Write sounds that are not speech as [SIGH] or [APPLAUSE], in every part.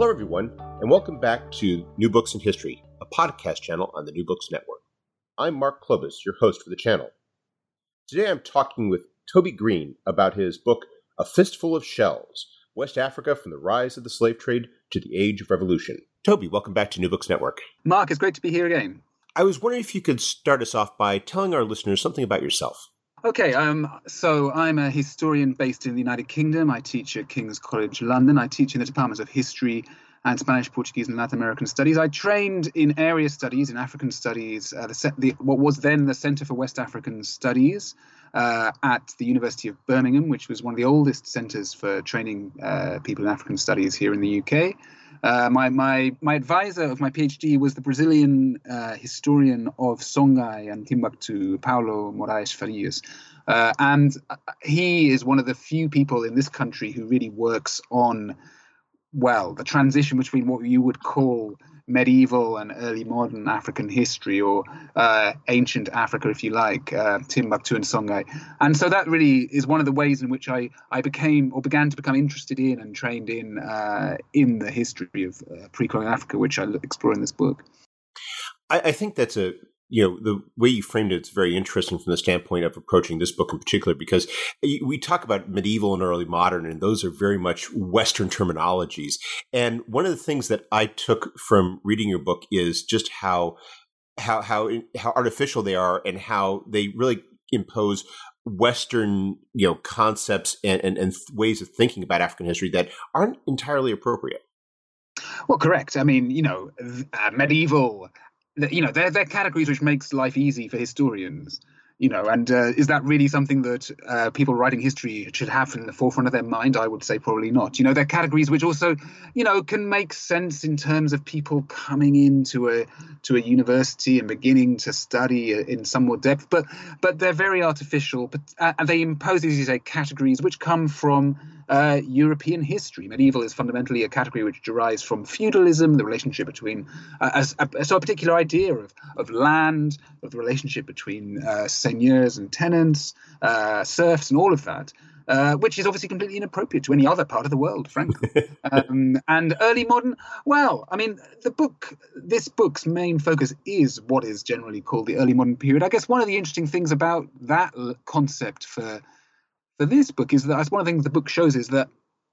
Hello, everyone, and welcome back to New Books in History, a podcast channel on the New Books Network. I'm Mark Klobas, your host for the channel. Today I'm talking with Toby Green about his book, A Fistful of Shells West Africa from the Rise of the Slave Trade to the Age of Revolution. Toby, welcome back to New Books Network. Mark, it's great to be here again. I was wondering if you could start us off by telling our listeners something about yourself. Okay, um, so I'm a historian based in the United Kingdom. I teach at King's College London. I teach in the departments of history and Spanish, Portuguese, and Latin American studies. I trained in area studies, in African studies, uh, the, the, what was then the Centre for West African Studies uh, at the University of Birmingham, which was one of the oldest centres for training uh, people in African studies here in the UK. Uh, my, my, my advisor of my PhD was the Brazilian uh, historian of Songhai and Timbuktu, Paulo Moraes Farias. Uh, and he is one of the few people in this country who really works on, well, the transition between what you would call medieval and early modern African history, or uh, ancient Africa, if you like, uh, Timbuktu and Songhai. And so that really is one of the ways in which I, I became or began to become interested in and trained in uh, in the history of uh, pre-colonial Africa, which I explore in this book. I, I think that's a you know the way you framed it, it's very interesting from the standpoint of approaching this book in particular because we talk about medieval and early modern and those are very much western terminologies and one of the things that i took from reading your book is just how how how how artificial they are and how they really impose western you know concepts and, and, and ways of thinking about african history that aren't entirely appropriate well, correct. I mean, you know, uh, medieval you know they're, they're categories which makes life easy for historians you know and uh, is that really something that uh, people writing history should have in the forefront of their mind? I would say probably not. You know they're categories which also you know can make sense in terms of people coming into a to a university and beginning to study in some more depth but but they're very artificial but uh, and they impose these say categories which come from uh, European history. Medieval is fundamentally a category which derives from feudalism, the relationship between, uh, a, so a particular idea of, of land, of the relationship between uh, seigneurs and tenants, uh, serfs, and all of that. Uh, which is obviously completely inappropriate to any other part of the world, frankly. [LAUGHS] um, and early modern, well, I mean, the book, this book's main focus is what is generally called the early modern period. I guess one of the interesting things about that concept for for this book is that that's one of the things the book shows is that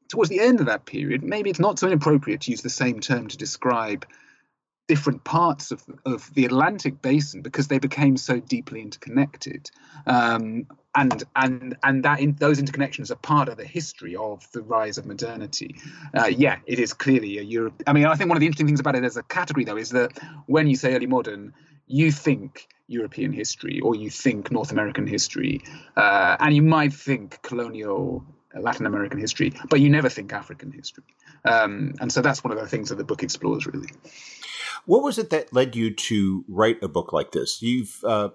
towards the end of that period, maybe it's not so inappropriate to use the same term to describe different parts of, of the Atlantic basin because they became so deeply interconnected. Um, and and and that in, those interconnections are part of the history of the rise of modernity. Uh, yeah, it is clearly a Europe. I mean, I think one of the interesting things about it as a category, though, is that when you say early modern, you think European history or you think North American history, uh, and you might think colonial Latin American history, but you never think African history. Um, and so that's one of the things that the book explores, really. What was it that led you to write a book like this? You've uh,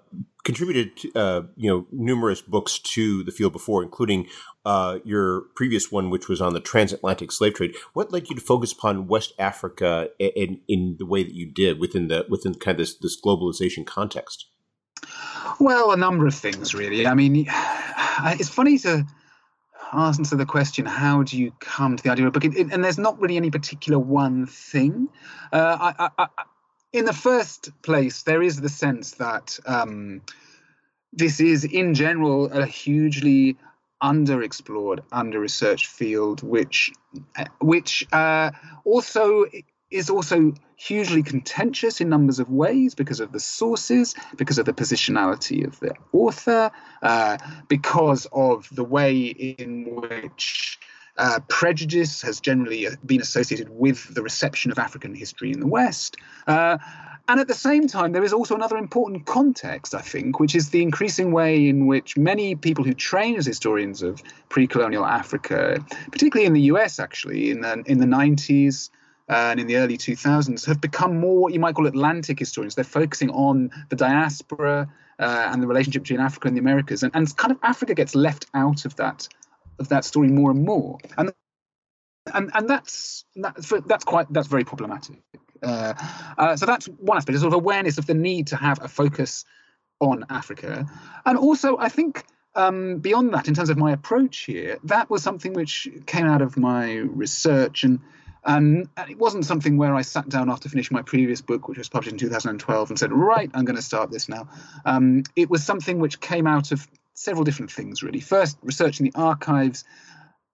contributed, uh, you know, numerous books to the field before, including uh, your previous one, which was on the transatlantic slave trade. What led you to focus upon West Africa in, in the way that you did within the within kind of this, this globalization context? Well, a number of things, really. I mean, it's funny to answer the question, how do you come to the idea of a book? and there's not really any particular one thing. Uh, I, I, I, in the first place, there is the sense that um, this is, in general, a hugely underexplored, under-researched field, which, which uh, also is also hugely contentious in numbers of ways because of the sources, because of the positionality of the author, uh, because of the way in which uh, prejudice has generally uh, been associated with the reception of African history in the West. Uh, And at the same time, there is also another important context, I think, which is the increasing way in which many people who train as historians of pre-colonial Africa, particularly in the US, actually, in the in the 90s uh, and in the early 2000s, have become more what you might call Atlantic historians. They're focusing on the diaspora uh, and the relationship between Africa and the Americas, and, and kind of Africa gets left out of that of that story more and more. And and and that's that's that's quite that's very problematic. Uh, uh, so that's one aspect, sort of awareness of the need to have a focus on Africa, and also I think um, beyond that, in terms of my approach here, that was something which came out of my research and. And, it wasn't something where I sat down after finishing my previous book, which was published in 2012, and said, "Right, I'm going to start this now." Um, it was something which came out of several different things, really. First, researching the archives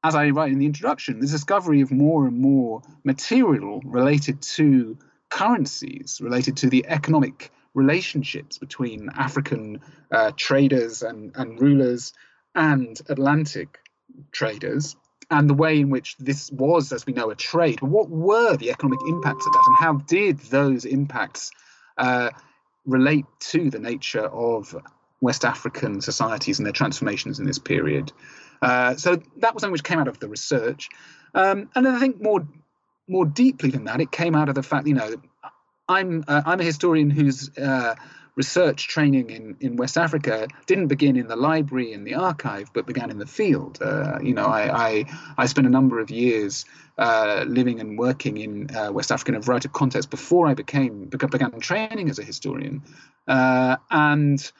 as I write in the introduction, the discovery of more and more material related to currencies, related to the economic relationships between African uh, traders and, and rulers and Atlantic traders, and the way in which this was, as we know, a trade. But what were the economic impacts of that, and how did those impacts uh, relate to the nature of West African societies and their transformations in this period? Uh, so that was something which came out of the research. Um, and then I think more more deeply than that, it came out of the fact, you know, I'm uh, I'm a historian who's uh, research training in, in West Africa didn't begin in the library and the archive, but began in the field. Uh, you know, I, I, I spent a number of years uh, living and working in uh, West African and variety of contexts before I became began training as a historian, uh, and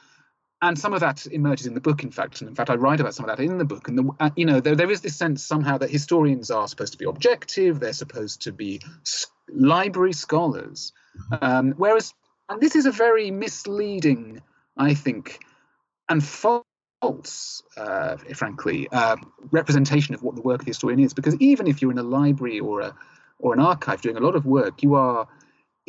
and some of that emerges in the book in fact. And in fact i write about some of that in the book. And the, uh, you know there, there is this sense somehow that historians are supposed to be objective. They're supposed to be library scholars. Um, whereas and this is a very misleading i think and false uh, frankly uh, representation of what the work of the historian is because even if you're in a library or a or an archive doing a lot of work you are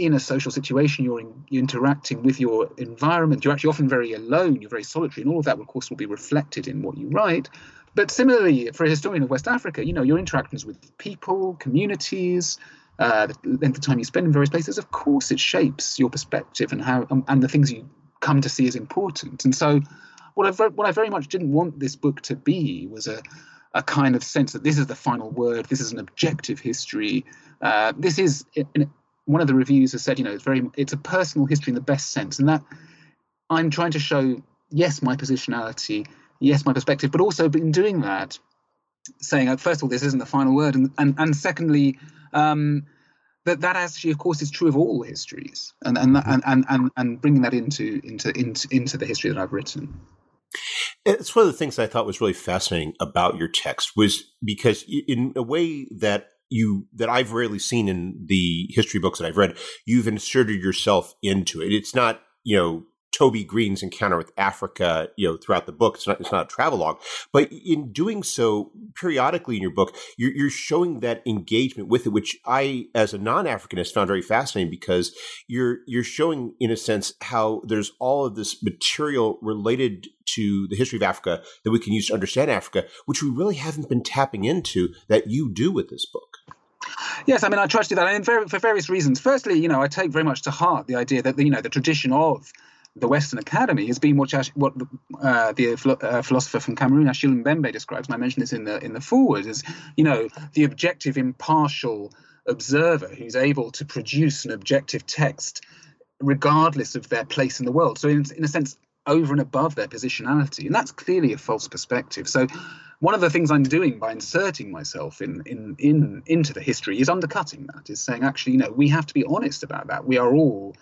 in a social situation, you're, in, you're, interacting with your environment, you're actually often very alone, you're very solitary, and all of that, of course, will be reflected in what you write. But similarly, for a historian of West Africa, you know, your interactions with people, communities, uh, the length of time you spend in various places, of course, it shapes your perspective and how um, and the things you come to see as important. And so, what I what I very much didn't want this book to be was a a kind of sense that this is the final word, this is an objective history. Uh, this is, in, one of the reviews has said, you know, it's very it's a personal history in the best sense, and that I'm trying to show yes my positionality, yes my perspective, but also in doing that, saying uh, first of all this isn't the final word, and and and secondly. Um, that that actually, of course, is true of all histories, and and and and and, and bringing that into, into into into the history that I've written. It's one of the things I thought was really fascinating about your text was because, in a way that you that I've rarely seen in the history books that I've read. You've inserted yourself into it. It's not you know Toby Green's encounter with Africa, you know, throughout the book. It's not, it's not a travelogue, but in doing so, periodically in your book, you're, you're showing that engagement with it, which I, as a non-Africanist, found very fascinating because you're you're showing, in a sense, how there's all of this material related to the history of Africa that we can use to understand Africa, which we really haven't been tapping into that you do with this book. Yes, I mean I try to do that, and for various reasons. Firstly, you know, I take very much to heart the idea that you know the tradition of the Western Academy has been what, what uh, the uh, philosopher from Cameroon, Achille Mbembe, describes, and I mentioned this in the in the foreword, as you know the objective, impartial observer who's able to produce an objective text regardless of their place in the world. So, in, in a sense, over and above their positionality, and that's clearly a false perspective. So, one of the things I'm doing by inserting myself in in in into the history is undercutting that. Is saying actually, you know, we have to be honest about that. We are all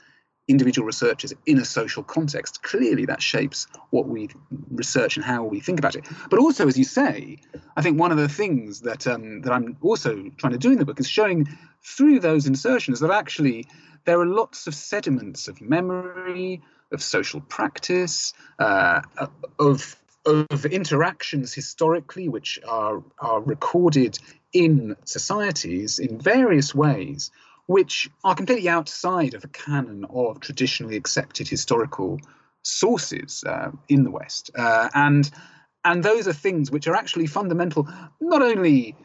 individual researchers in a social context. Clearly, that shapes what we research and how we think about it. But also, as you say, I think one of the things that um, that I'm also trying to do in the book is showing through those insertions that actually there are lots of sediments of memory, of social practice, uh, of of interactions historically, which are are recorded in societies in various ways, which are completely outside of the canon of traditionally accepted historical sources uh, in the West, uh, and and those are things which are actually fundamental, not only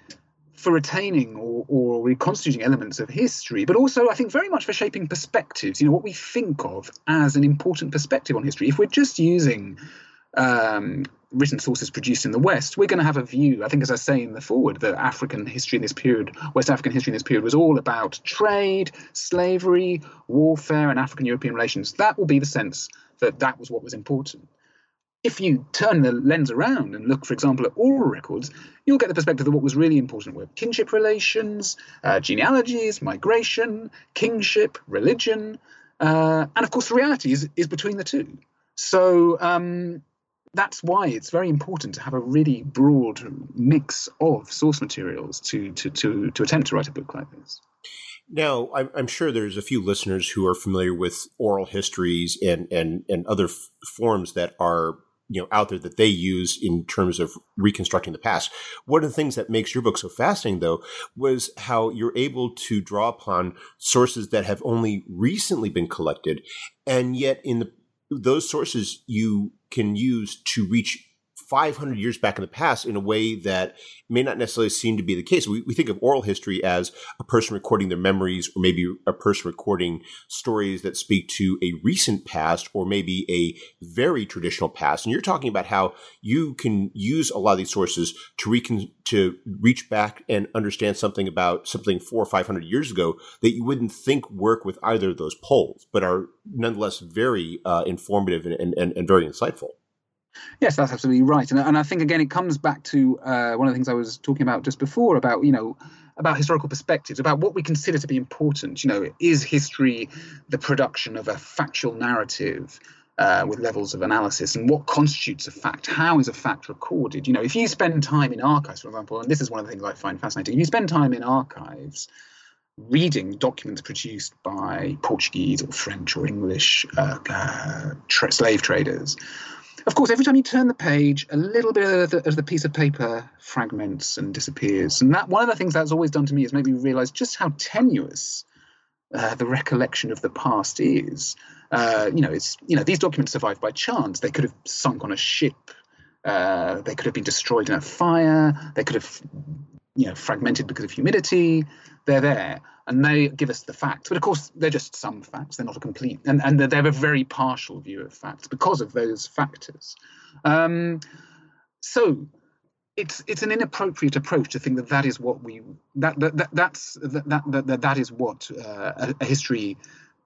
for retaining or, or reconstituting elements of history, but also I think very much for shaping perspectives. You know what we think of as an important perspective on history. If we're just using um, written sources produced in the West, we're going to have a view. I think, as I say in the forward, that African history in this period, West African history in this period, was all about trade, slavery, warfare, and African European relations. That will be the sense that that was what was important. If you turn the lens around and look, for example, at oral records, you'll get the perspective that what was really important were kinship relations, uh, genealogies, migration, kingship, religion, uh, and of course, the reality is, is between the two. So, um, that's why it's very important to have a really broad mix of source materials to to to, to attempt to write a book like this. Now, I'm, sure there's a few listeners who are familiar with oral histories and and and other f- forms that are you know out there that they use in terms of reconstructing the past. One of the things that makes your book so fascinating, though, was how you're able to draw upon sources that have only recently been collected, and yet in the those sources you can use to reach 500 years back in the past in a way that may not necessarily seem to be the case. We, we, think of oral history as a person recording their memories, or maybe a person recording stories that speak to a recent past, or maybe a very traditional past. And you're talking about how you can use a lot of these sources to recon- to reach back and understand something about something four or 500 years ago that you wouldn't think work with either of those poles, but are nonetheless very uh, informative and, and, and very insightful. Yes, that's absolutely right, and and I think again it comes back to uh, one of the things I was talking about just before about you know about historical perspectives, about what we consider to be important. You know, is history the production of a factual narrative? Uh, with levels of analysis and what constitutes a fact how is a fact recorded you know if you spend time in archives for example and this is one of the things i find fascinating if you spend time in archives reading documents produced by portuguese or french or english uh, uh, tra- slave traders of course, every time you turn the page, a little bit of the, of the, piece of paper fragments and disappears. And that one of the things that's always done to me is make me realize just how tenuous uh, the recollection of the past is. Uh, you know, it's you know these documents survived by chance. They could have sunk on a ship. Uh, they could have been destroyed in a fire. They could have, you know, fragmented because of humidity. They're there and they give us the facts. But of course, they're just some facts. They're not a complete, and, and they have a very partial view of facts because of those factors. Um, so it's it's an inappropriate approach to think that that is what we that that, that that's that that, that that is what uh, a, a, history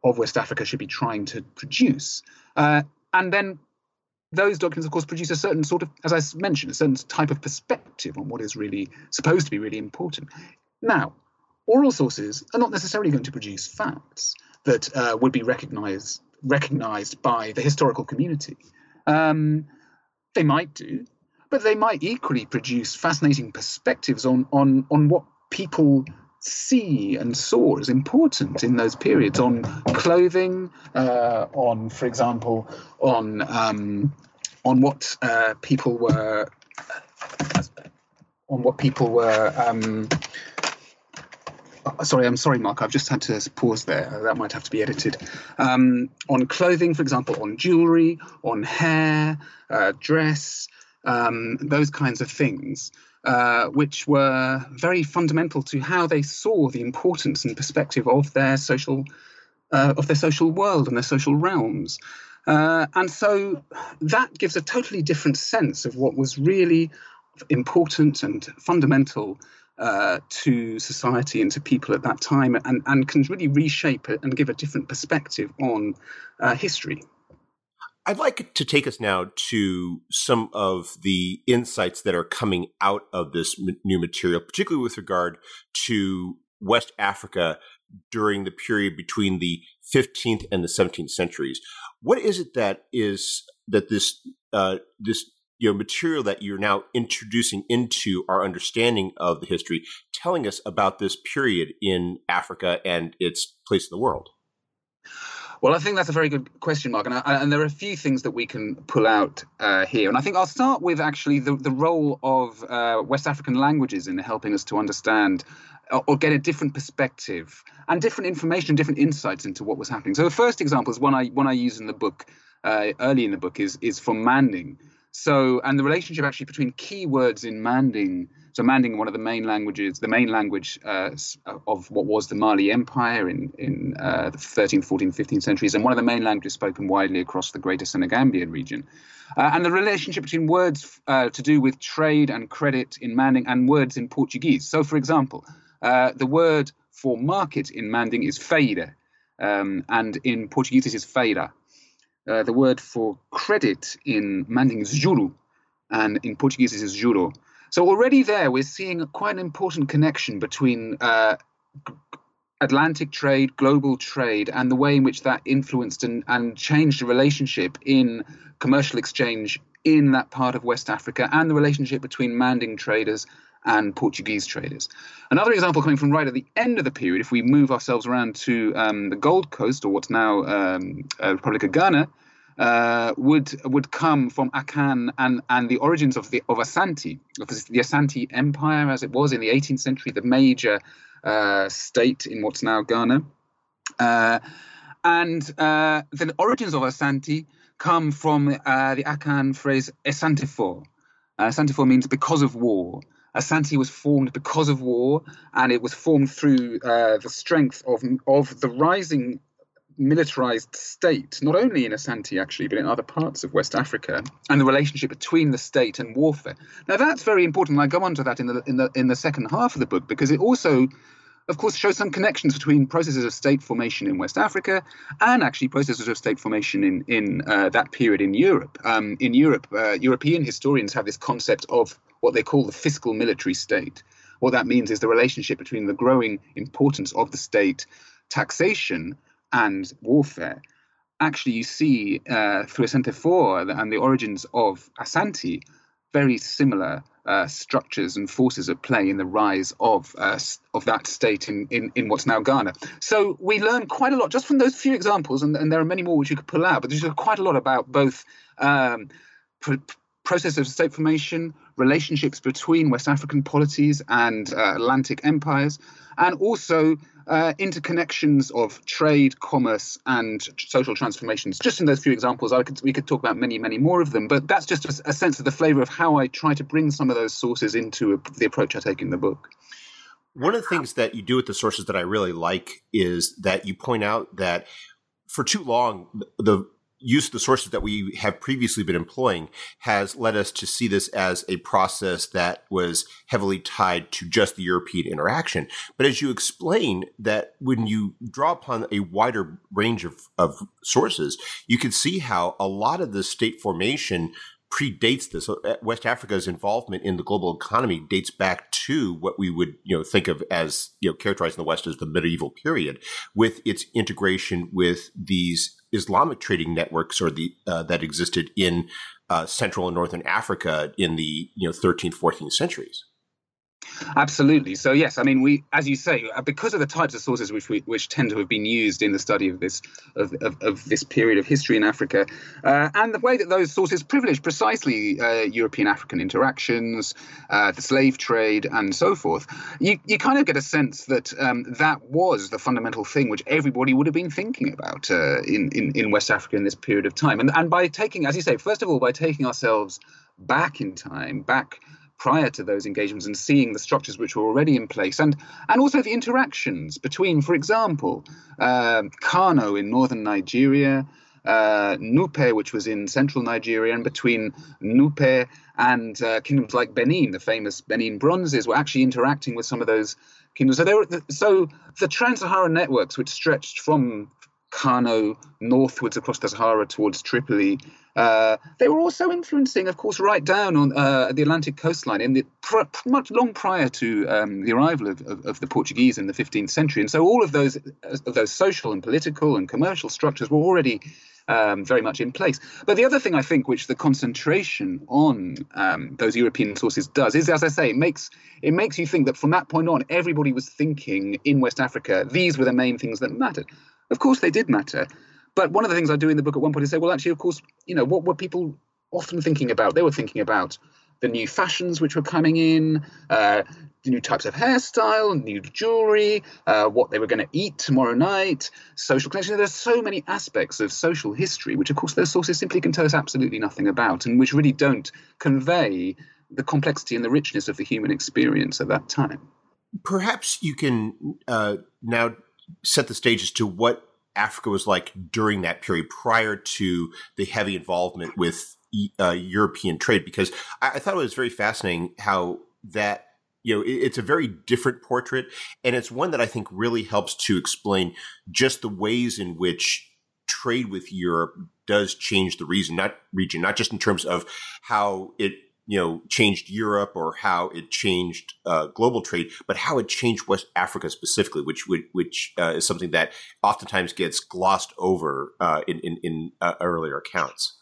of West Africa should be trying to produce. Uh, and then those documents, of course, produce a certain sort of, as I mentioned, a certain type of perspective on what is really supposed to be really important. Now, oral sources are not necessarily going to produce facts that uh, would be recognized recognized by the historical community. Um, they might do, but they might equally produce fascinating perspectives on on on what people see and saw as important in those periods on clothing, uh, on, for example, on um, on what uh, people were on what people were um, sorry, I'm sorry, Mark. I've just had to pause there. That might have to be edited. Um, on clothing, for example, on jewelry, on hair, uh, dress, um, those kinds of things, uh, which were very fundamental to how they saw the importance and perspective of their social, uh, of their social world and their social realms. Uh, and so that gives a totally different sense of what was really important and fundamental uh, to society and to people at that time and, and can really reshape it and give a different perspective on uh, history. I'd like to take us now to some of the insights that are coming out of this new material, particularly with regard to West Africa during the period between the 15th and the 17th centuries. What is it that is that this uh, this you know material that you're now introducing into our understanding of the history telling us about this period in africa and its place in the world well, I think that's a very good question, Mark. And, I, and there are a few things that we can pull out uh, here. And I think I'll start with actually the, the role of uh, West African languages in helping us to understand or, get a different perspective and different information, different insights into what was happening. So the first example is one I one I use in the book, uh, early in the book, is is from Manding, so, and the relationship actually between keywords in Manding So Manding, one of the main languages, the main language uh, of what was the Mali Empire in in uh, the 13th, 14th, 15th centuries, and one of the main languages spoken widely across the Greater Senegambian region. Uh, and the relationship between words uh, to do with trade and credit in Manding and words in Portuguese. So, for example, uh, the word for market in Manding is feira, um, and in Portuguese it is feira. Uh, the word for credit in Manding is juro, and in Portuguese this is juro. So already there we're seeing quite an important connection between uh, Atlantic trade, global trade, and the way in which that influenced and, and changed the relationship in commercial exchange in that part of West Africa and the relationship between Manding traders and Portuguese traders. Another example coming from right at the end of the period, if we move ourselves around to um, the Gold Coast, or what's now um, uh, Republic of Ghana, uh, would would come from Akan and and the origins of the of Asante, the Asante Empire as it was in the 18th century, the major uh, state in what's now Ghana. Uh, and uh, the origins of Asante come from uh, the Akan phrase Asantefo. Uh, Asantefo means because of war. Asante was formed because of war, and it was formed through uh, the strength of of the rising militarized state, not only in Asante actually, but in other parts of West Africa, and the relationship between the state and warfare. Now that's very important. I go on to that in the in the in the second half of the book because it also of course, shows some connections between processes of state formation in West Africa and actually processes of state formation in in uh, that period in Europe. Um, in Europe, uh, European historians have this concept of what they call the fiscal military state. What that means is the relationship between the growing importance of the state, taxation, and warfare. Actually, you see uh, through Asantefo and the origins of Asante very similar uh, structures and forces at play in the rise of uh, of that state in, in, in what's now Ghana. So we learn quite a lot just from those few examples, and, and there are many more which you could pull out. But there's quite a lot about both um, process of state formation, relationships between West African polities and uh, Atlantic empires, and also uh, interconnections of trade, commerce, and social transformations. Just in those few examples, I could, we could talk about many, many more of them, but that's just a, a sense of the flavour of how I try to bring some of those sources into a, the approach I take in the book. One of the things that you do with the sources that I really like is that you point out that for too long, the use the sources that we have previously been employing has led us to see this as a process that was heavily tied to just the European interaction. But as you explain that when you draw upon a wider range of, of sources, you can see how a lot of the state formation predates this. Uh, West Africa's involvement in the global economy dates back to what we would, you know, think of as, you know, characterizing the West as the medieval period, with its integration with these Islamic trading networks or the uh, that existed in uh, Central and Northern Africa in the you know 13th, 14th centuries. Absolutely. So yes, I mean we, as you say, uh, because of the types of sources which we, which tend to have been used in the study of this of, of, of this period of history in Africa, uh, and the way that those sources privilege precisely uh, European African interactions, uh, the slave trade, and so forth, you you kind of get a sense that um, that was the fundamental thing which everybody would have been thinking about uh, in, in in West Africa in this period of time, and and by taking, as you say, first of all by taking ourselves back in time, back prior to those engagements and seeing the structures which were already in place and and also the interactions between, for example, um, Kano in northern Nigeria, uh, Nupe, which was in central Nigeria, and between Nupe and uh, kingdoms like Benin, the famous Benin bronzes, were actually interacting with some of those kingdoms. So, were, so the trans-Saharan networks, which stretched from Kano northwards across the Sahara towards Tripoli. Uh, they were also influencing, of course, right down on uh, the Atlantic coastline in the pr- much long prior to um, the arrival of, of, of, the Portuguese in the 15th century. And so all of those those social and political and commercial structures were already um, very much in place. But the other thing I think, which the concentration on um, those European sources does, is, as I say, it makes it makes you think that from that point on, everybody was thinking in West Africa these were the main things that mattered. Of course, they did matter. But one of the things I do in the book at one point is say, well, actually, of course, you know, what were people often thinking about? They were thinking about the new fashions which were coming in, uh, new types of hairstyle, new jewelry, uh, what they were going to eat tomorrow night, social connection. There's so many aspects of social history, which, of course, those sources simply can tell us absolutely nothing about, and which really don't convey the complexity and the richness of the human experience at that time. Perhaps you can uh, now set the stage as to what Africa was like during that period prior to the heavy involvement with uh, European trade, because I, I, thought it was very fascinating how that you know it, it's a very different portrait, and it's one that I think really helps to explain just the ways in which trade with Europe does change the region, not region, not just in terms of how it you know changed Europe or how it changed uh, global trade, but how it changed West Africa specifically, which which uh, is something that oftentimes gets glossed over uh, in in, in uh, earlier accounts.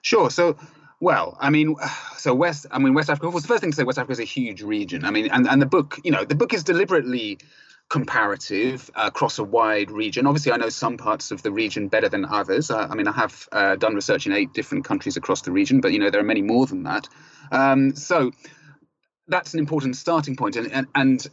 Sure. So. Well, I mean, so West. I mean, West Africa. Well, the first thing to say, West Africa is a huge region. I mean, and, and the book, you know, the book is deliberately comparative across a wide region. Obviously, I know some parts of the region better than others. Uh, I mean, I have uh, done research in eight different countries across the region, but you know there are many more than that. Um, so that's an important starting point, and, and and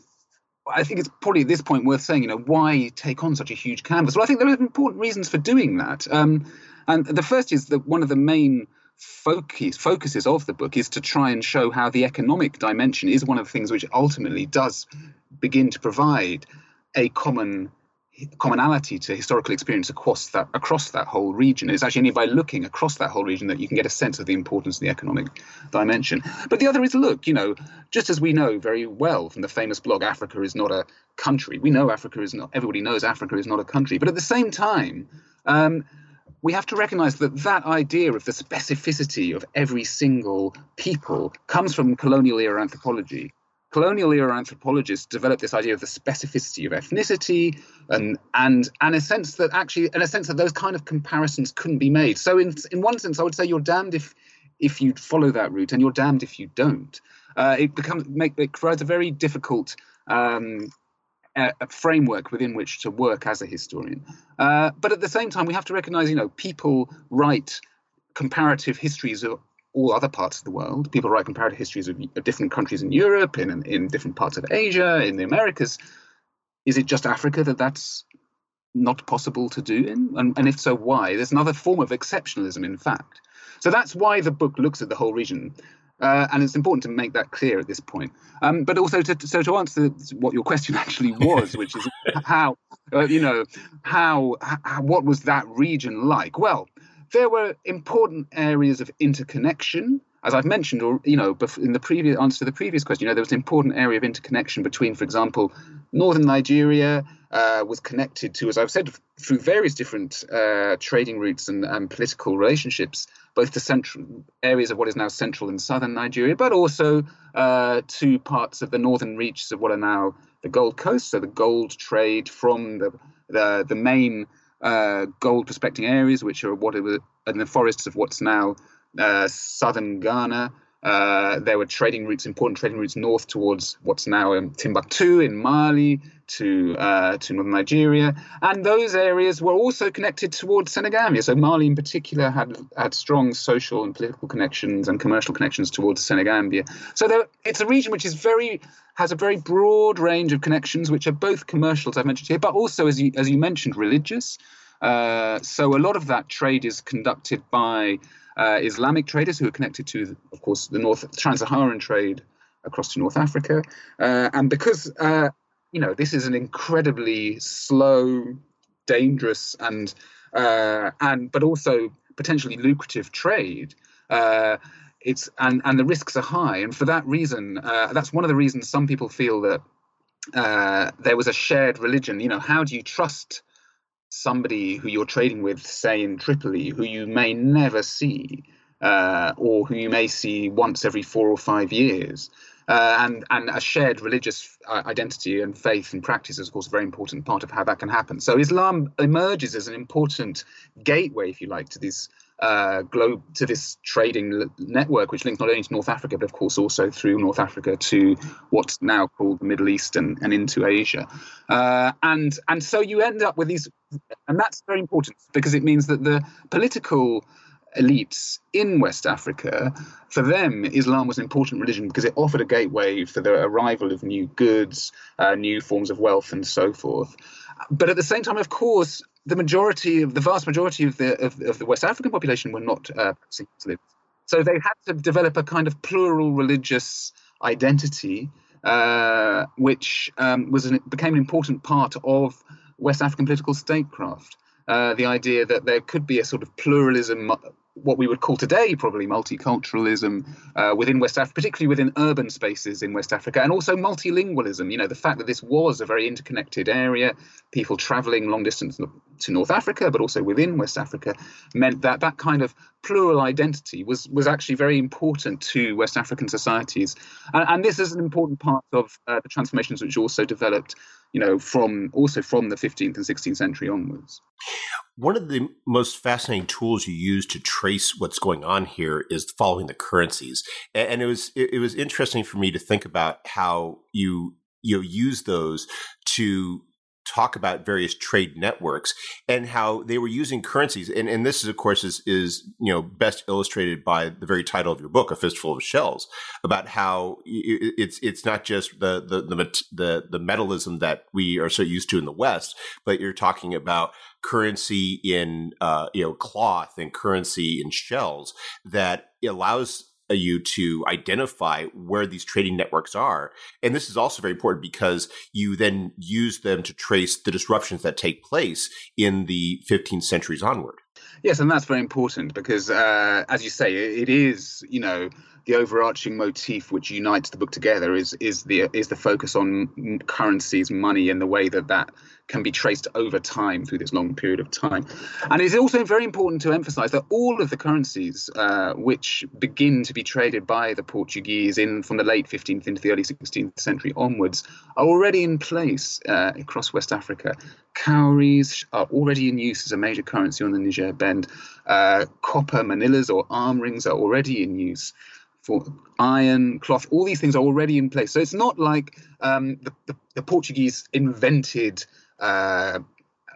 I think it's probably at this point worth saying, you know, why take on such a huge canvas? Well, I think there are important reasons for doing that. Um, and the first is that one of the main focus focuses of the book is to try and show how the economic dimension is one of the things which ultimately does begin to provide a common commonality to historical experience across that across that whole region. It's actually only by looking across that whole region that you can get a sense of the importance of the economic dimension. But the other is look, you know, just as we know very well from the famous blog Africa is not a country. We know Africa is not everybody knows Africa is not a country. But at the same time, um, we have to recognize that that idea of the specificity of every single people comes from colonial era anthropology. Colonial era anthropologists developed this idea of the specificity of ethnicity and and and a sense that actually in a sense that those kind of comparisons couldn't be made. So in in one sense, I would say you're damned if if you follow that route and you're damned if you don't. Uh, it becomes make it provides a very difficult um, a, framework within which to work as a historian. Uh, but at the same time, we have to recognize, you know, people write comparative histories of all other parts of the world. People write comparative histories of, of different countries in Europe, in, in different parts of Asia, in the Americas. Is it just Africa that that's not possible to do in? And, and if so, why? There's another form of exceptionalism, in fact. So that's why the book looks at the whole region uh, and it's important to make that clear at this point. Um, but also, to, so to answer what your question [LAUGHS] actually was, which is [LAUGHS] how, uh, you know, how, how, what was that region like? Well, there were important areas of interconnection, as I've mentioned, or you know, in the previous answer to the previous question, you know, there was an important area of interconnection between, for example, northern Nigeria uh, was connected to, as I've said, through various different uh, trading routes and, and, political relationships, both the central areas of what is now central and southern Nigeria, but also uh, to parts of the northern reaches of what are now the Gold Coast. So the gold trade from the the, the main uh, gold prospecting areas, which are what are in the forests of what's now uh, southern Ghana, uh, there were trading routes, important trading routes north towards what's now um, Timbuktu in Mali to uh, to northern Nigeria, and those areas were also connected towards Senegambia. So Mali, in particular, had had strong social and political connections and commercial connections towards Senegambia. So there, it's a region which is very has a very broad range of connections, which are both commercial, as I mentioned here, but also, as you as you mentioned, religious. Uh, so a lot of that trade is conducted by uh, Islamic traders who are connected to, of course, the North Trans-Saharan trade across to North Africa, uh, and because uh, you know this is an incredibly slow, dangerous, and uh, and but also potentially lucrative trade. Uh, it's and and the risks are high, and for that reason, uh, that's one of the reasons some people feel that there was a shared religion. You know, how do you trust? somebody who you're trading with, say in Tripoli, who you may never see, uh, or who you may see once every four or five years. Uh, and and a shared religious uh, identity and faith and practice is of course a very important part of how that can happen. So Islam emerges as an important gateway, if you like, to these uh, globe to this trading network, which links not only to North Africa, but of course also through North Africa to what's now called the Middle East and, and into Asia. Uh, and and so you end up with these, and that's very important because it means that the political elites in West Africa, for them, Islam was an important religion because it offered a gateway for the arrival of new goods, uh, new forms of wealth, and so forth. But at the same time, of course, the majority of the vast majority of the of, of the West African population were not uh. So they had to develop a kind of plural religious identity, uh, which um, was an, became an important part of West African political statecraft. Uh, the idea that there could be a sort of pluralism what we would call today probably multiculturalism uh, within West Africa, particularly within urban spaces in West Africa, and also multilingualism. You know, the fact that this was a very interconnected area, people traveling long distance to North Africa, but also within West Africa, meant that that kind of plural identity was was actually very important to West African societies, and, and this is an important part of uh, the transformations which also developed, you know, from also from the 15th and 16th century onwards. One of the most fascinating tools you use to trace what's going on here is following the currencies, and it was it was interesting for me to think about how you you know, use those to talk about various trade networks and how they were using currencies. And, and this is, of course, is, is, you know, best illustrated by the very title of your book, A Fistful of Shells, about how it's, it's not just the, the, the, the, the metallism that we are so used to in the West, but you're talking about currency in, uh, you know, cloth and currency in shells that allows you to identify where these trading networks are. And this is also very important because you then use them to trace the disruptions that take place in the 15th centuries onward. Yes, and that's very important because, uh, as you say, it is, you know, the overarching motif which unites the book together is is the is the focus on currencies, money, and the way that that can be traced over time through this long period of time. And it's also very important to emphasize that all of the currencies uh, which begin to be traded by the Portuguese in from the late 15th into the early 16th century onwards are already in place uh, across West Africa. Cowries are already in use as a major currency on the Niger Bend. Uh, copper manillas or arm rings are already in use for iron, cloth, all these things are already in place. So it's not like um, the, the, the, Portuguese invented uh,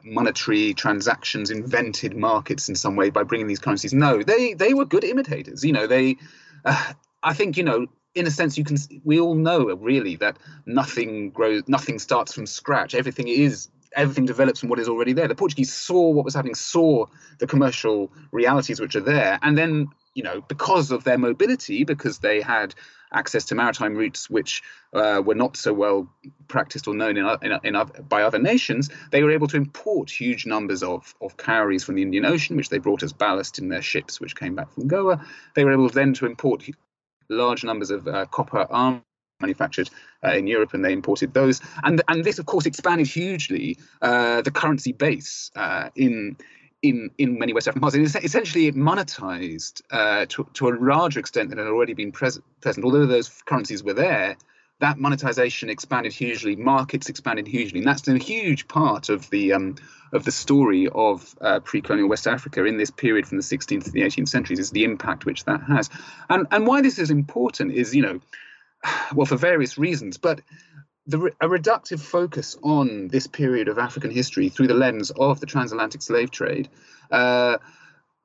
monetary transactions, invented markets in some way by bringing these currencies. No, they they were good imitators. You know, they. Uh, I think you know. In a sense, you can. We all know really that nothing grows, nothing starts from scratch. Everything is everything develops from what is already there. The Portuguese saw what was happening, saw the commercial realities which are there, and then you know, because of their mobility, because they had access to maritime routes which uh, were not so well practiced or known in, in, in, by other nations, they were able to import huge numbers of, of cowries from the Indian Ocean, which they brought as ballast in their ships, which came back from Goa. They were able then to import large numbers of uh, copper arms manufactured uh, in Europe, and they imported those. And and this, of course, expanded hugely uh, the currency base uh, in in in many West African parts. And essentially, it monetized uh, to, to a larger extent than had already been present. Present, although those currencies were there, that monetization expanded hugely. Markets expanded hugely, and that's a huge part of the um, of the story of uh, pre-colonial West Africa in this period from the 16th to the 18th centuries. Is the impact which that has, and and why this is important is you know, well for various reasons, but the, a reductive focus on this period of African history through the lens of the transatlantic slave trade uh,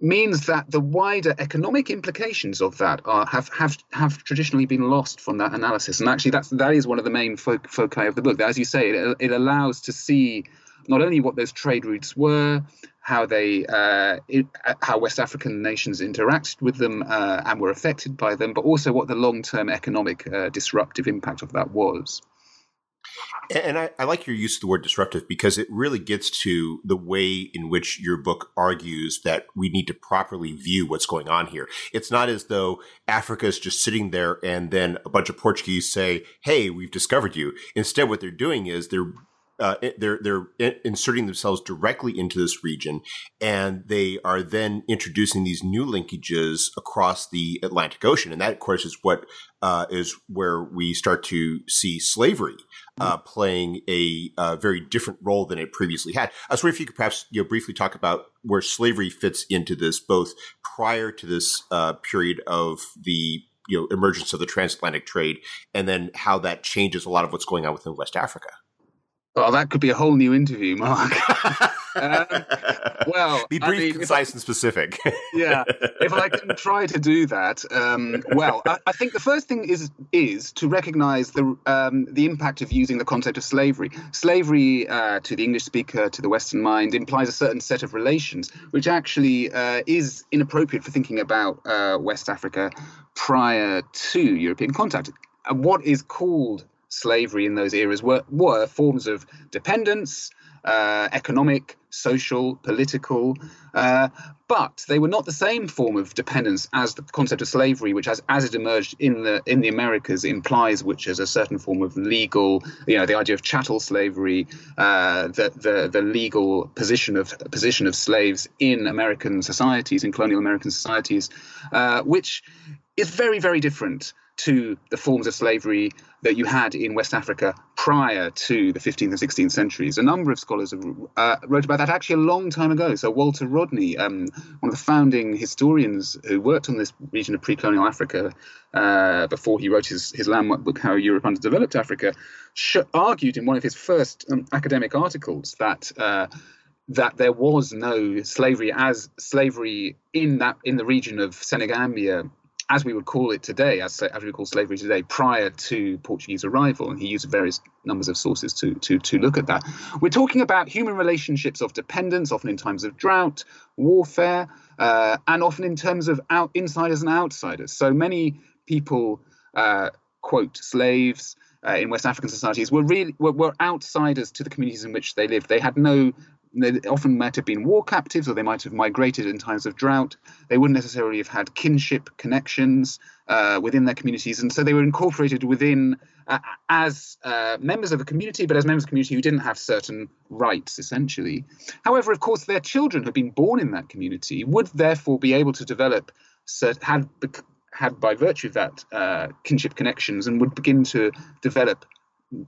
means that the wider economic implications of that are, have, have, have traditionally been lost from that analysis. And actually, that's, that is one of the main fo- foci of the book. As you say, it, it allows to see not only what those trade routes were, how they, uh, it, how West African nations interacted with them uh, and were affected by them, but also what the long-term economic uh, disruptive impact of that was. And I, I, like your use of the word disruptive because it really gets to the way in which your book argues that we need to properly view what's going on here. It's not as though Africa is just sitting there and then a bunch of Portuguese say, Hey, we've discovered you. Instead, what they're doing is they're uh, they're they're inserting themselves directly into this region, and they are then introducing these new linkages across the Atlantic Ocean, and that, of course, is what uh, is where we start to see slavery uh, mm-hmm. playing a, a, very different role than it previously had. I was wondering if you could perhaps you know briefly talk about where slavery fits into this, both prior to this uh, period of the you know emergence of the transatlantic trade, and then how that changes a lot of what's going on within West Africa. Well, that could be a whole new interview, Mark. [LAUGHS] Um, well, be brief, I mean, concise, I, and specific. [LAUGHS] yeah, if I can try to do that, um, well, I, I, think the first thing is is to recognise the um, the impact of using the concept of slavery. Slavery, uh, to the English speaker, to the Western mind, implies a certain set of relations, which actually uh, is inappropriate for thinking about uh, West Africa prior to European contact. what is called slavery in those eras were, were forms of dependence, uh, economic, social, political, uh, but they were not the same form of dependence as the concept of slavery, which, as, as it emerged in the in the Americas, implies, which is a certain form of legal, you know, the idea of chattel slavery, uh, the, the the legal position of position of slaves in American societies, in colonial American societies, uh, which is very very different to the forms of slavery that you had in West Africa prior to the 15th and 16th centuries. A number of scholars have, uh, wrote about that actually a long time ago. So Walter Rodney, um, one of the founding historians who worked on this region of pre-colonial Africa uh, before he wrote his, his landmark book, How Europe Underdeveloped Africa, sh- argued in one of his first um, academic articles that uh, that there was no slavery as slavery in that in the region of Senegambia as we would call it today, as, as we call slavery today, prior to Portuguese arrival, and he used various numbers of sources to, to, to look at that. We're talking about human relationships of dependence, often in times of drought, warfare, uh, and often in terms of out, insiders and outsiders. So many people uh, quote slaves uh, in West African societies were really were, were outsiders to the communities in which they lived. They had no they often might have been war captives or they might have migrated in times of drought. They wouldn't necessarily have had kinship connections uh, within their communities. And so they were incorporated within uh, as uh, members of a community, but as members of a community who didn't have certain rights, essentially. However, of course, their children who had been born in that community would therefore be able to develop, had, had by virtue of that uh, kinship connections, and would begin to develop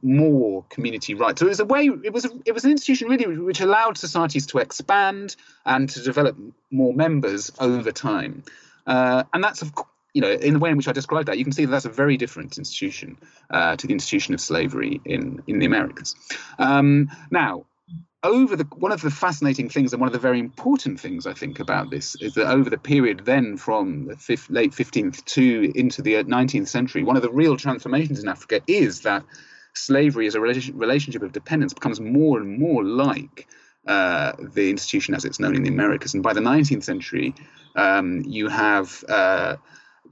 more community rights. So it was a way. It was a, it was an institution really which allowed societies to expand and to develop more members over time. Uh, and that's of you know in the way in which I described that, you can see that that's a very different institution uh, to the institution of slavery in in the Americas. Um, now. Over the one of the fascinating things and one of the very important things I think about this is that over the period then from the fifth, late 15th to into the 19th century, one of the real transformations in Africa is that slavery as a relationship of dependence becomes more and more like uh, the institution as it's known in the Americas. And by the 19th century, um, you have uh,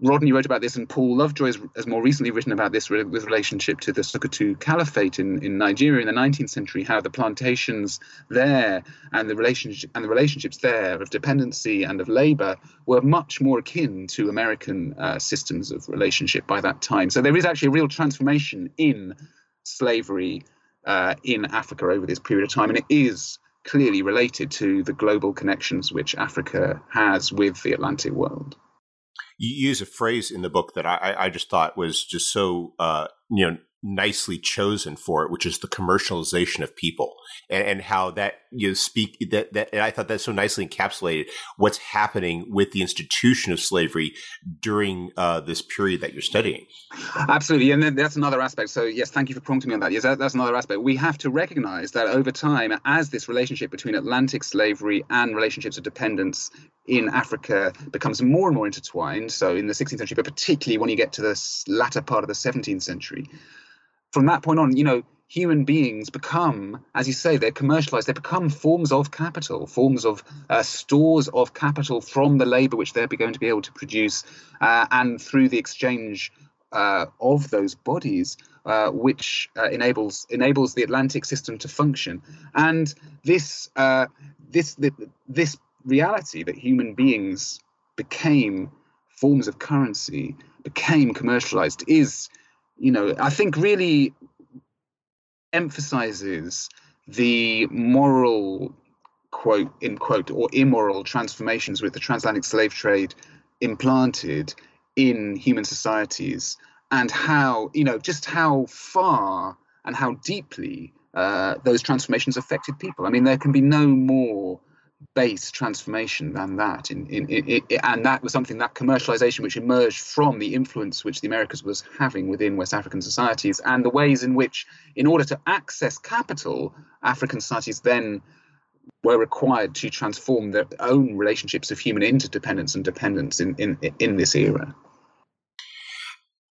Rodney wrote about this, and Paul Lovejoy has, has, more recently written about this with relationship to the Sokoto Caliphate in, in Nigeria in the 19th century. How the plantations there and the relationship and the relationships there of dependency and of labor were much more akin to American uh, systems of relationship by that time. So there is actually a real transformation in slavery uh, in Africa over this period of time, and it is clearly related to the global connections which Africa has with the Atlantic world. You use a phrase in the book that I, I just thought was just so uh, you know nicely chosen for it, which is the commercialization of people and, and how that you know, speak that, that, and I thought that so nicely encapsulated what's happening with the institution of slavery during uh, this period that you're studying. Absolutely. And that's another aspect. So yes, thank you for prompting me on that. Yes, that, that's another aspect. We have to recognize that over time, as this relationship between Atlantic slavery and relationships of dependence in Africa becomes more and more intertwined. So in the 16th century, but particularly when you get to the latter part of the 17th century, from that point on, you know, human beings become, as you say, they're commercialized. They become forms of capital, forms of uh, stores of capital from the labor which they're going to be able to produce, uh, and through the exchange uh, of those bodies, uh, which uh, enables enables the Atlantic system to function. And this uh, this this reality that human beings became forms of currency, became commercialized, is you know, I think really emphasizes the moral quote in quote or immoral transformations with the transatlantic slave trade implanted in human societies and how you know just how far and how deeply uh, those transformations affected people. I mean there can be no more base transformation than that. In, in, in, and that was something, that commercialization which emerged from the influence which the Americas was having within West African societies and the ways in which, in order to access capital, African societies then were required to transform their own relationships of human interdependence and dependence in, in, in this era.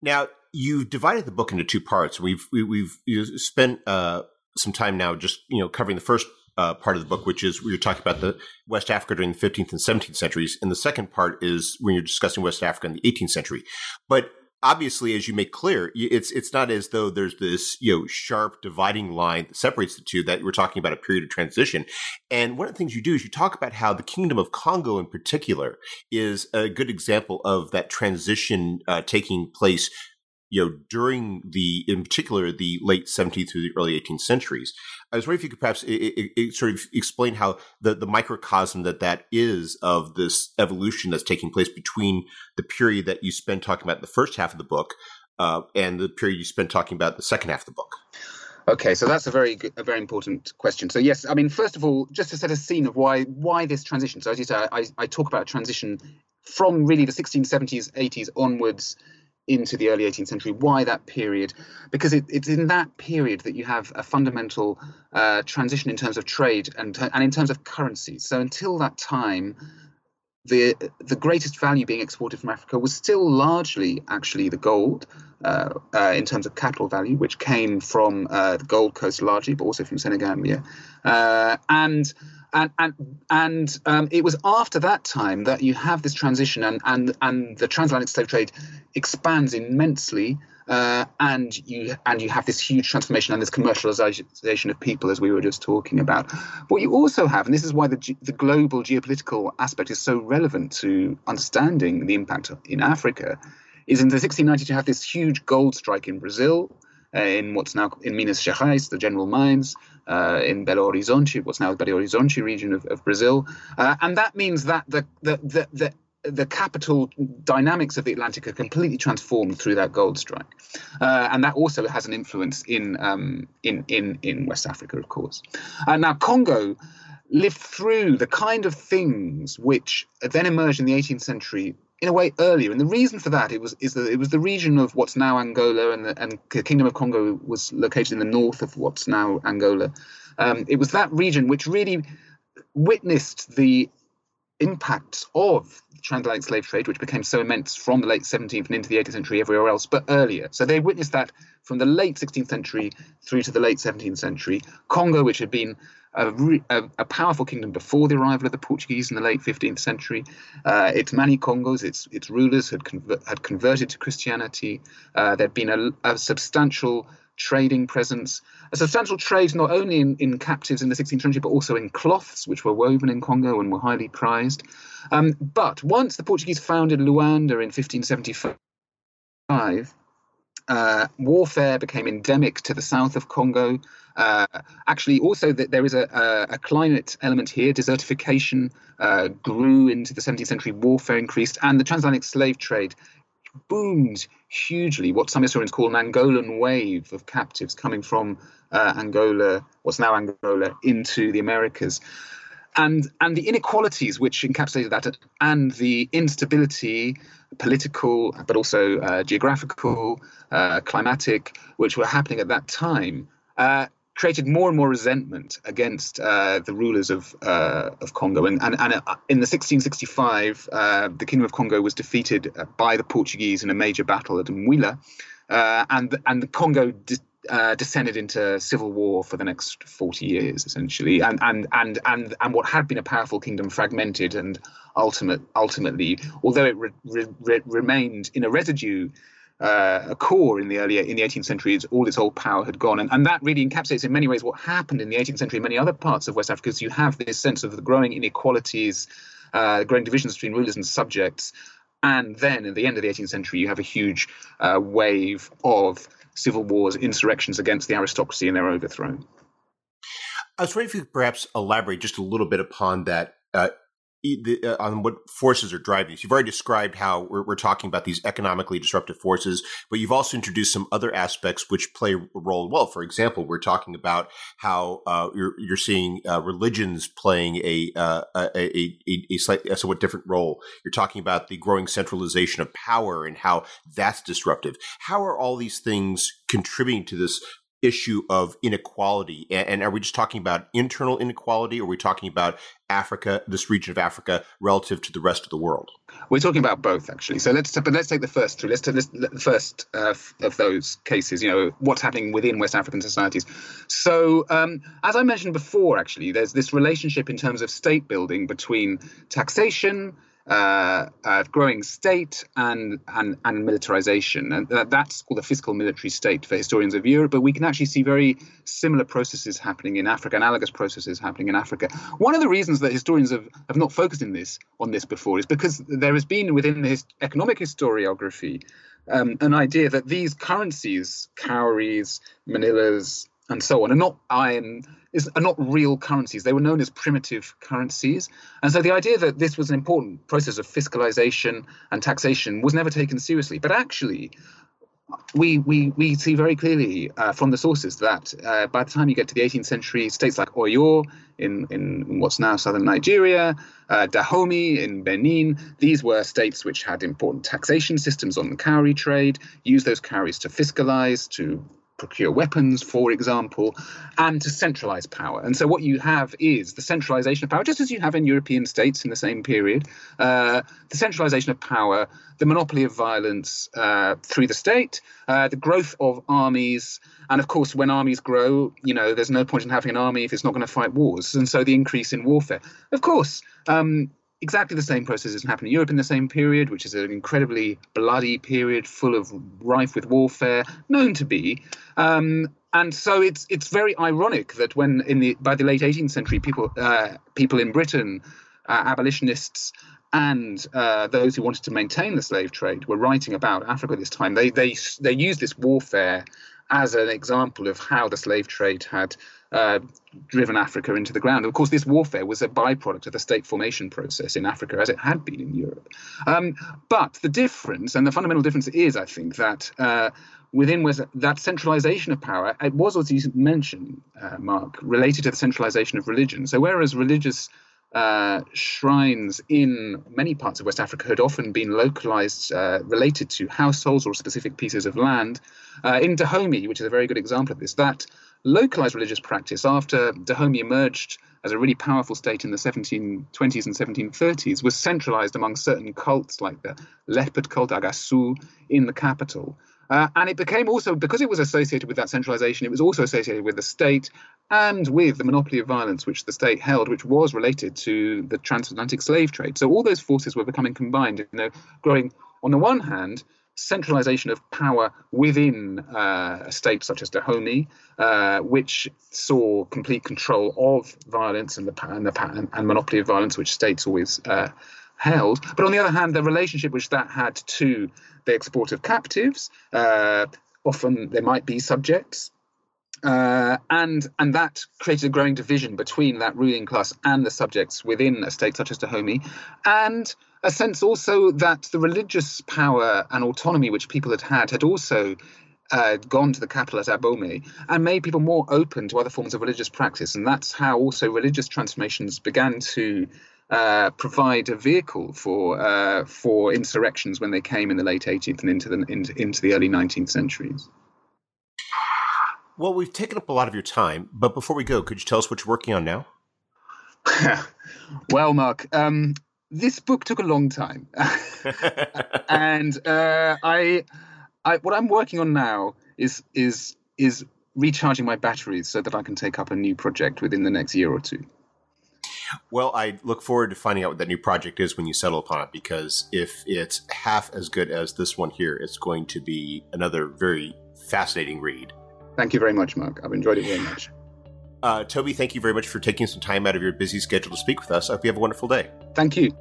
Now, you've divided the book into two parts. We've we, have we have spent uh, some time now just you know covering the first uh, part of the book, which is we are talking about the West Africa during the 15th and 17th centuries, and the second part is when you're discussing West Africa in the 18th century. But obviously, as you make clear, it's it's not as though there's this you know sharp dividing line that separates the two. That we're talking about a period of transition. And one of the things you do is you talk about how the Kingdom of Congo, in particular, is a good example of that transition uh, taking place you know, during the, in particular, the late 17th through the early 18th centuries. I was wondering if you could perhaps it, it, it sort of explain how the, the microcosm that that is of this evolution that's taking place between the period that you spend talking about the first half of the book uh, and the period you spend talking about the second half of the book. Okay, so that's a very good, a very important question. So yes, I mean, first of all, just to set a scene of why why this transition. So as you say, I, I talk about transition from really the 1670s, 80s onwards into the early 18th century. Why that period? Because it, it's in that period that you have a fundamental uh, transition in terms of trade and, and in terms of currency. So until that time, the the greatest value being exported from Africa was still largely actually the gold uh, uh, in terms of capital value, which came from uh, the Gold Coast largely, but also from Senegambia, and and and and um, it was after that time that you have this transition and and and the transatlantic slave trade expands immensely uh, and you and you have this huge transformation and this commercialization of people as we were just talking about. What you also have and this is why the, the global geopolitical aspect is so relevant to understanding the impact in africa is in the 1690s you have this huge gold strike in brazil in what's now in Minas Gerais, the general mines, uh, in Belo Horizonte, what's now the Belo Horizonte region of, of Brazil. Uh, and that means that the, the, the, the the capital dynamics of the Atlantic are completely transformed through that gold strike, uh, and that also has an influence in um, in in in West Africa, of course. Uh, now, Congo lived through the kind of things which then emerged in the 18th century in a way earlier. And the reason for that it was is that it was the region of what's now Angola, and the, and the Kingdom of Congo was located in the north of what's now Angola. Um, it was that region which really witnessed the impacts of the transatlantic slave trade, which became so immense from the late 17th and into the 18th century everywhere else, but earlier. So they witnessed that from the late 16th century through to the late 17th century. Congo, which had been a, a, a, powerful kingdom before the arrival of the Portuguese in the late 15th century. Uh, its Manikongos, its its rulers had conver- had converted to Christianity. Uh, there'd been a, a, substantial trading presence, a substantial trade not only in, in captives in the 16th century, but also in cloths, which were woven in Congo and were highly prized. Um, but once the Portuguese founded Luanda in 1575, uh, warfare became endemic to the south of Congo. Uh, actually, also that there is a, a, a, climate element here. Desertification uh, grew into the 17th century. Warfare increased, and the transatlantic slave trade boomed hugely. What some historians call an Angolan wave of captives coming from uh, Angola, what's now Angola, into the Americas and and the inequalities which encapsulated that, and the instability, political but also uh, geographical, uh, climatic, which were happening at that time, uh, created more and more resentment against uh, the rulers of uh, of Congo. And and, and uh, in the 1665, the Kingdom of Congo was defeated by the Portuguese in a major battle at Mbwila, and and the Congo. Di- uh, descended into civil war for the next 40 years essentially. And and and and and what had been a powerful kingdom fragmented and ultimate ultimately although it re- re- remained in a residue uh, a core in the earlier in the 18th century all its old power had gone. And, and that really encapsulates in many ways what happened in the 18th century in many other parts of west africa because you have this sense of the growing inequalities uh, growing divisions between rulers and subjects. And then at the end of the 18th century you have a huge uh, wave of civil wars, insurrections against the aristocracy and their overthrow. I was wondering if you could perhaps elaborate just a little bit upon that uh, uh, on what forces are driving this. You've already described how we're, we're, talking about these economically disruptive forces, but you've also introduced some other aspects which play a role. Well, for example, we're talking about how uh, you're, you're seeing uh, religions playing a, uh, a, a, a, slightly a somewhat different role. You're talking about the growing centralization of power and how that's disruptive. How are all these things contributing to this issue of inequality. And, are we just talking about internal inequality, or are we talking about Africa, this region of Africa, relative to the rest of the world? We're talking about both, actually. So let's but let's take the first two. Let's take this, the first uh, of those cases. You know, what's happening within West African societies. So um, as I mentioned before, actually, there's this relationship in terms of state building between taxation uh, uh, growing state and, and, and militarization. And that's called the fiscal military state for historians of Europe. But we can actually see very similar processes happening in Africa, analogous processes happening in Africa. One of the reasons that historians have, have not focused in this on this before is because there has been within the economic historiography um, an idea that these currencies, cowries, manillas, and so on, are not iron is, are not real currencies. They were known as primitive currencies. And so the idea that this was an important process of fiscalization and taxation was never taken seriously. But actually, we, we, we see very clearly uh, from the sources that uh, by the time you get to the 18th century, states like Oyo in, in what's now southern Nigeria, uh, Dahomey in Benin, these were states which had important taxation systems on the cowrie trade, used those cowries to fiscalize, to procure weapons, for example, and to centralize power. And so what you have is the centralization of power, just as you have in European states in the same period, uh, the centralization of power, the monopoly of violence uh, through the state, uh, the growth of armies. And of course, when armies grow, you know, there's no point in having an army if it's not going to fight wars. And so the increase in warfare. Of course, um, exactly the same processes happen in Europe in the same period, which is an incredibly bloody period, full of rife with warfare, known to be. Um, and so it's it's very ironic that when in the by the late 18th century, people uh, people in Britain, uh, abolitionists and uh, those who wanted to maintain the slave trade were writing about Africa this time. They they they used this warfare as an example of how the slave trade had uh, driven Africa into the ground. Of course, this warfare was a byproduct of the state formation process in Africa, as it had been in Europe. Um, but the difference, and the fundamental difference, is, I think, that uh, within was that centralization of power. It was, as you mentioned, uh, Mark, related to the centralization of religion. So, whereas religious uh, shrines in many parts of West Africa had often been localized, uh, related to households or specific pieces of land. Uh, in Dahomey, which is a very good example of this, that localized religious practice after Dahomey emerged as a really powerful state in the 1720s and 1730s was centralized among certain cults like the leopard cult Agasu in the capital. Uh, and it became also, because it was associated with that centralization, it was also associated with the state and with the monopoly of violence which the state held, which was related to the transatlantic slave trade. So all those forces were becoming combined, you know, growing on the one hand, centralization of power within uh, a state such as Dahomey, uh, which saw complete control of violence and the, and, the, and monopoly of violence, which states always uh, held. But on the other hand, the relationship which that had to the export of captives, uh, often there might be subjects. Uh, and and that created a growing division between that ruling class and the subjects within a state such as Dahomey, and a sense also that the religious power and autonomy which people had had had also uh, gone to the capital at Abomey and made people more open to other forms of religious practice. And that's how also religious transformations began to uh, provide a vehicle for uh, for insurrections when they came in the late 18th and into the into, into the early 19th centuries. Well, we've taken up a lot of your time, but before we go, could you tell us what you're working on now? [LAUGHS] well, Mark, um, this book took a long time, [LAUGHS] and uh, I, I, what I'm working on now is is is recharging my batteries so that I can take up a new project within the next year or two. Well, I look forward to finding out what that new project is when you settle upon it, because if it's half as good as this one here, it's going to be another very fascinating read. Thank you very much, Mark. I've enjoyed it very much. Uh, Toby, thank you very much for taking some time out of your busy schedule to speak with us. I hope you have a wonderful day. Thank you.